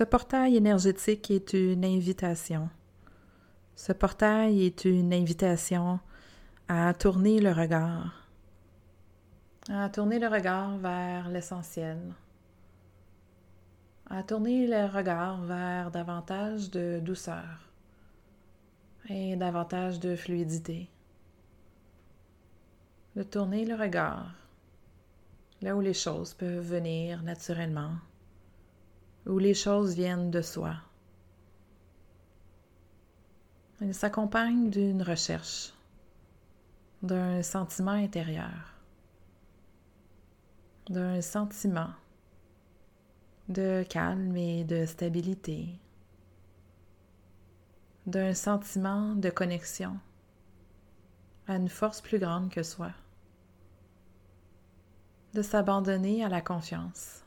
Ce portail énergétique est une invitation. Ce portail est une invitation à tourner le regard, à tourner le regard vers l'essentiel, à tourner le regard vers davantage de douceur et davantage de fluidité, de tourner le regard là où les choses peuvent venir naturellement, où les choses viennent de soi. Il s'accompagne d'une recherche, d'un sentiment intérieur, d'un sentiment de calme et de stabilité, d'un sentiment de connexion à une force plus grande que soi de s'abandonner à la confiance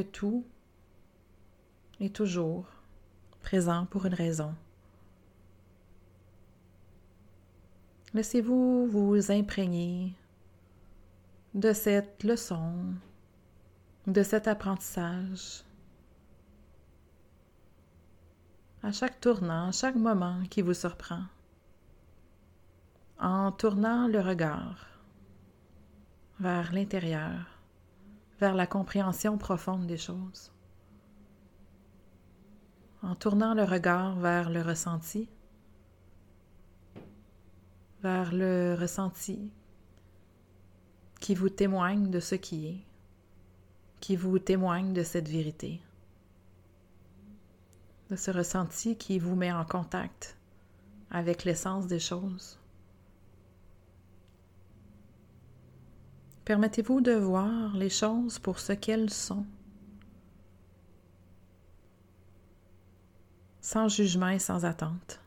tout est toujours présent pour une raison. Laissez-vous vous imprégner de cette leçon, de cet apprentissage. À chaque tournant, à chaque moment qui vous surprend, en tournant le regard vers l'intérieur, vers la compréhension profonde des choses. En tournant le regard vers le ressenti, vers le ressenti qui vous témoigne de ce qui est, qui vous témoigne de cette vérité, de ce ressenti qui vous met en contact avec l'essence des choses. Permettez-vous de voir les choses pour ce qu'elles sont, sans jugement et sans attente.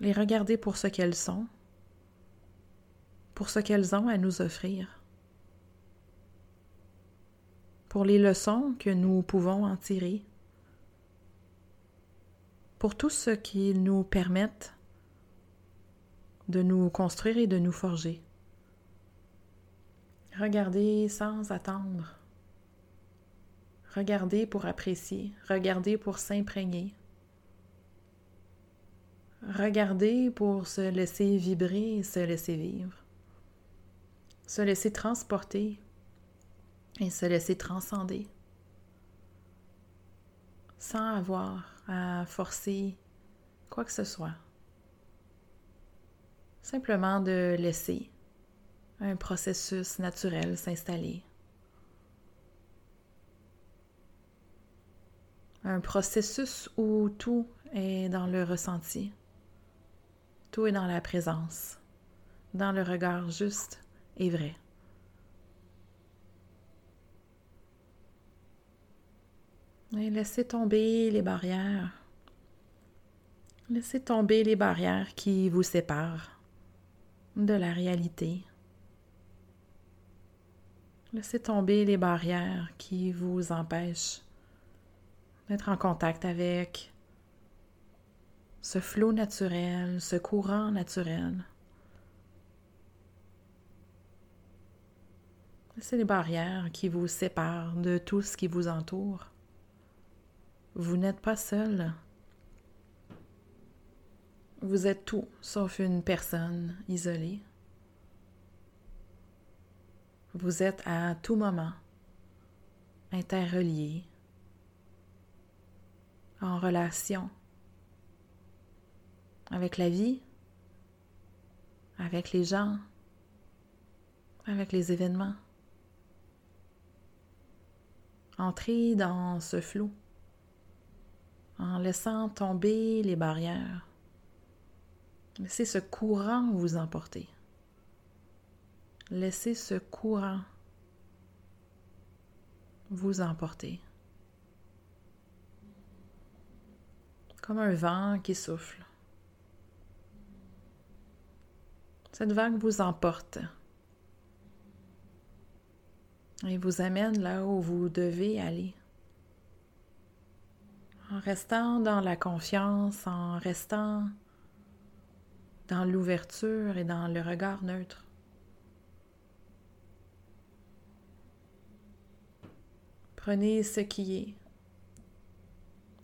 Les regarder pour ce qu'elles sont, pour ce qu'elles ont à nous offrir, pour les leçons que nous pouvons en tirer, pour tout ce qu'ils nous permettent de nous construire et de nous forger. Regardez sans attendre. Regardez pour apprécier. Regardez pour s'imprégner. Regardez pour se laisser vibrer se laisser vivre. Se laisser transporter et se laisser transcender. Sans avoir à forcer quoi que ce soit. Simplement de laisser un processus naturel s'installer. Un processus où tout est dans le ressenti, tout est dans la présence, dans le regard juste et vrai. Et laissez tomber les barrières. Laissez tomber les barrières qui vous séparent de la réalité, Laissez tomber les barrières qui vous empêchent d'être en contact avec ce flot naturel, ce courant naturel. Laissez les barrières qui vous séparent de tout ce qui vous entoure. Vous n'êtes pas seul. Vous êtes tout sauf une personne isolée. Vous êtes à tout moment interreliés, en relation avec la vie, avec les gens, avec les événements. Entrez dans ce flot en laissant tomber les barrières. Laissez ce courant vous emporter. Laissez ce courant vous emporter. Comme un vent qui souffle. Cette vague vous emporte et vous amène là où vous devez aller. En restant dans la confiance, en restant dans l'ouverture et dans le regard neutre. Prenez ce qui est.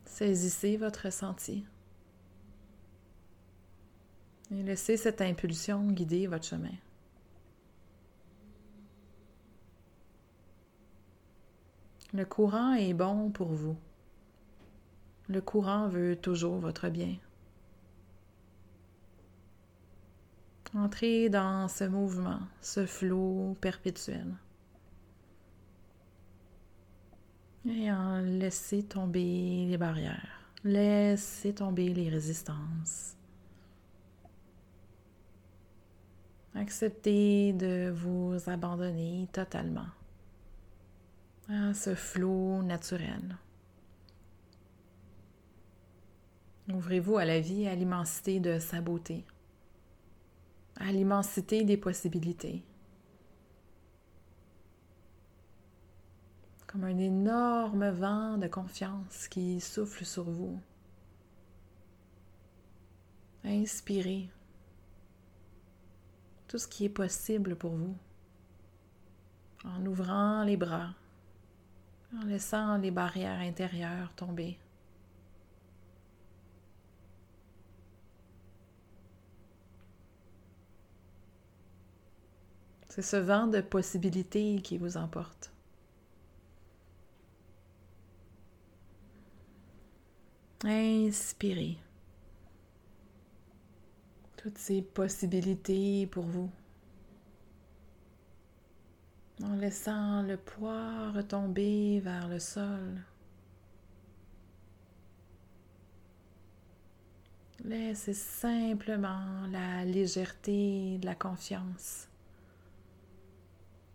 Saisissez votre ressenti. Et laissez cette impulsion guider votre chemin. Le courant est bon pour vous. Le courant veut toujours votre bien. Entrez dans ce mouvement, ce flot perpétuel. Et en laissez tomber les barrières. Laissez tomber les résistances. Acceptez de vous abandonner totalement à ce flot naturel. Ouvrez-vous à la vie, à l'immensité de sa beauté, à l'immensité des possibilités. Comme un énorme vent de confiance qui souffle sur vous. Inspirez tout ce qui est possible pour vous en ouvrant les bras, en laissant les barrières intérieures tomber. C'est ce vent de possibilités qui vous emporte. Inspirez toutes ces possibilités pour vous. En laissant le poids retomber vers le sol. Laissez simplement la légèreté, la confiance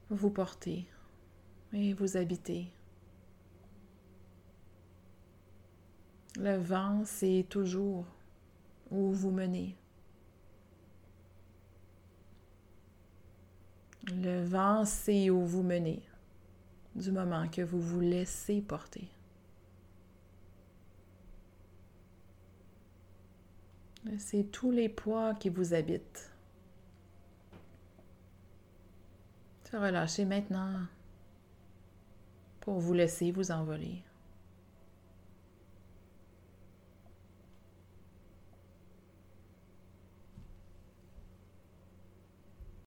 vous portez et vous habitez. Le vent, c'est toujours où vous menez. Le vent, c'est où vous menez du moment que vous vous laissez porter. C'est tous les poids qui vous habitent Se relâcher maintenant pour vous laisser vous envoler.